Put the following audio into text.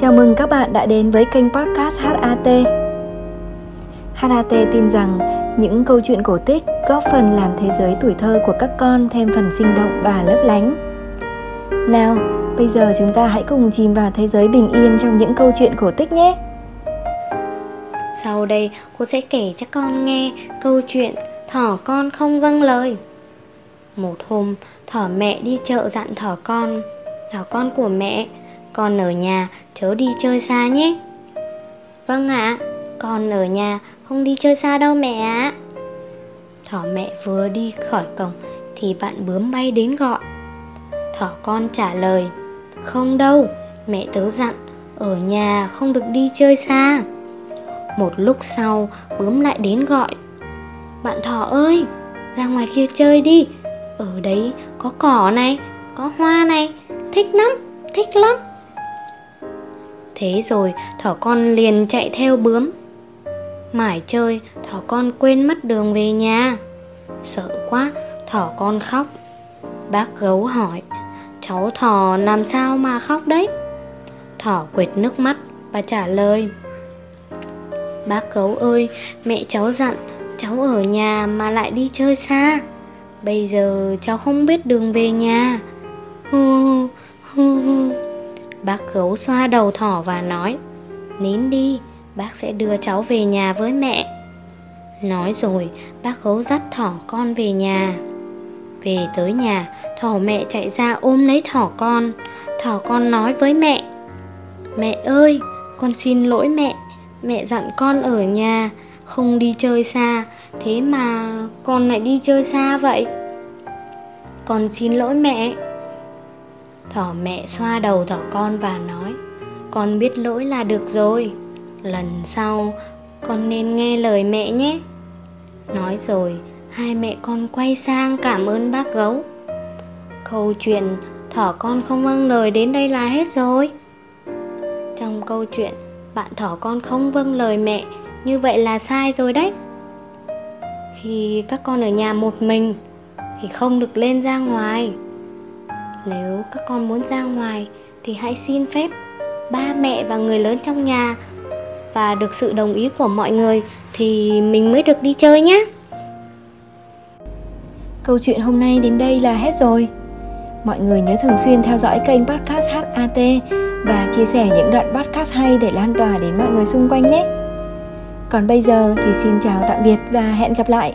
Chào mừng các bạn đã đến với kênh podcast HAT. HAT tin rằng những câu chuyện cổ tích góp phần làm thế giới tuổi thơ của các con thêm phần sinh động và lấp lánh. Nào, bây giờ chúng ta hãy cùng chìm vào thế giới bình yên trong những câu chuyện cổ tích nhé. Sau đây cô sẽ kể cho con nghe câu chuyện Thỏ con không vâng lời. Một hôm, thỏ mẹ đi chợ dặn thỏ con Thỏ con của mẹ, con ở nhà chớ đi chơi xa nhé. Vâng ạ, con ở nhà không đi chơi xa đâu mẹ ạ. Thỏ mẹ vừa đi khỏi cổng thì bạn bướm bay đến gọi. Thỏ con trả lời Không đâu, mẹ tớ dặn Ở nhà không được đi chơi xa. Một lúc sau bướm lại đến gọi Bạn thỏ ơi, ra ngoài kia chơi đi. Ở đấy có cỏ này, có hoa này Thích lắm, thích lắm. Thế rồi thỏ con liền chạy theo bướm. Mải chơi, thỏ con quên mất đường về nhà. Sợ quá, thỏ con khóc. Bác gấu hỏi Cháu thỏ làm sao mà khóc đấy? Thỏ quệt nước mắt và trả lời Bác gấu ơi, mẹ cháu dặn Cháu ở nhà mà lại đi chơi xa. Bây giờ cháu không biết đường về nhà. Hu Bác gấu xoa đầu thỏ và nói Nín đi, bác sẽ đưa cháu về nhà với mẹ. Nói rồi, bác gấu dắt thỏ con về nhà. Về tới nhà, thỏ mẹ chạy ra ôm lấy thỏ con. Thỏ con nói với mẹ Mẹ ơi, con xin lỗi mẹ. Mẹ dặn con ở nhà, không đi chơi xa. Thế mà con lại đi chơi xa vậy? Con xin lỗi mẹ. Thỏ mẹ xoa đầu thỏ con và nói, Con biết lỗi là được rồi. Lần sau, con nên nghe lời mẹ nhé. Nói rồi, hai mẹ con quay sang cảm ơn bác gấu. Câu chuyện thỏ con không vâng lời đến đây là hết rồi. Trong câu chuyện, bạn thỏ con không vâng lời mẹ, Như vậy là sai rồi đấy. Khi các con ở nhà một mình, Thì không được lên ra ngoài nếu các con muốn ra ngoài thì hãy xin phép ba mẹ và người lớn trong nhà và được sự đồng ý của mọi người thì mình mới được đi chơi nhé. Câu chuyện hôm nay đến đây là hết rồi. Mọi người nhớ thường xuyên theo dõi kênh podcast HAT và chia sẻ những đoạn podcast hay để lan tỏa đến mọi người xung quanh nhé. Còn bây giờ thì xin chào tạm biệt và hẹn gặp lại.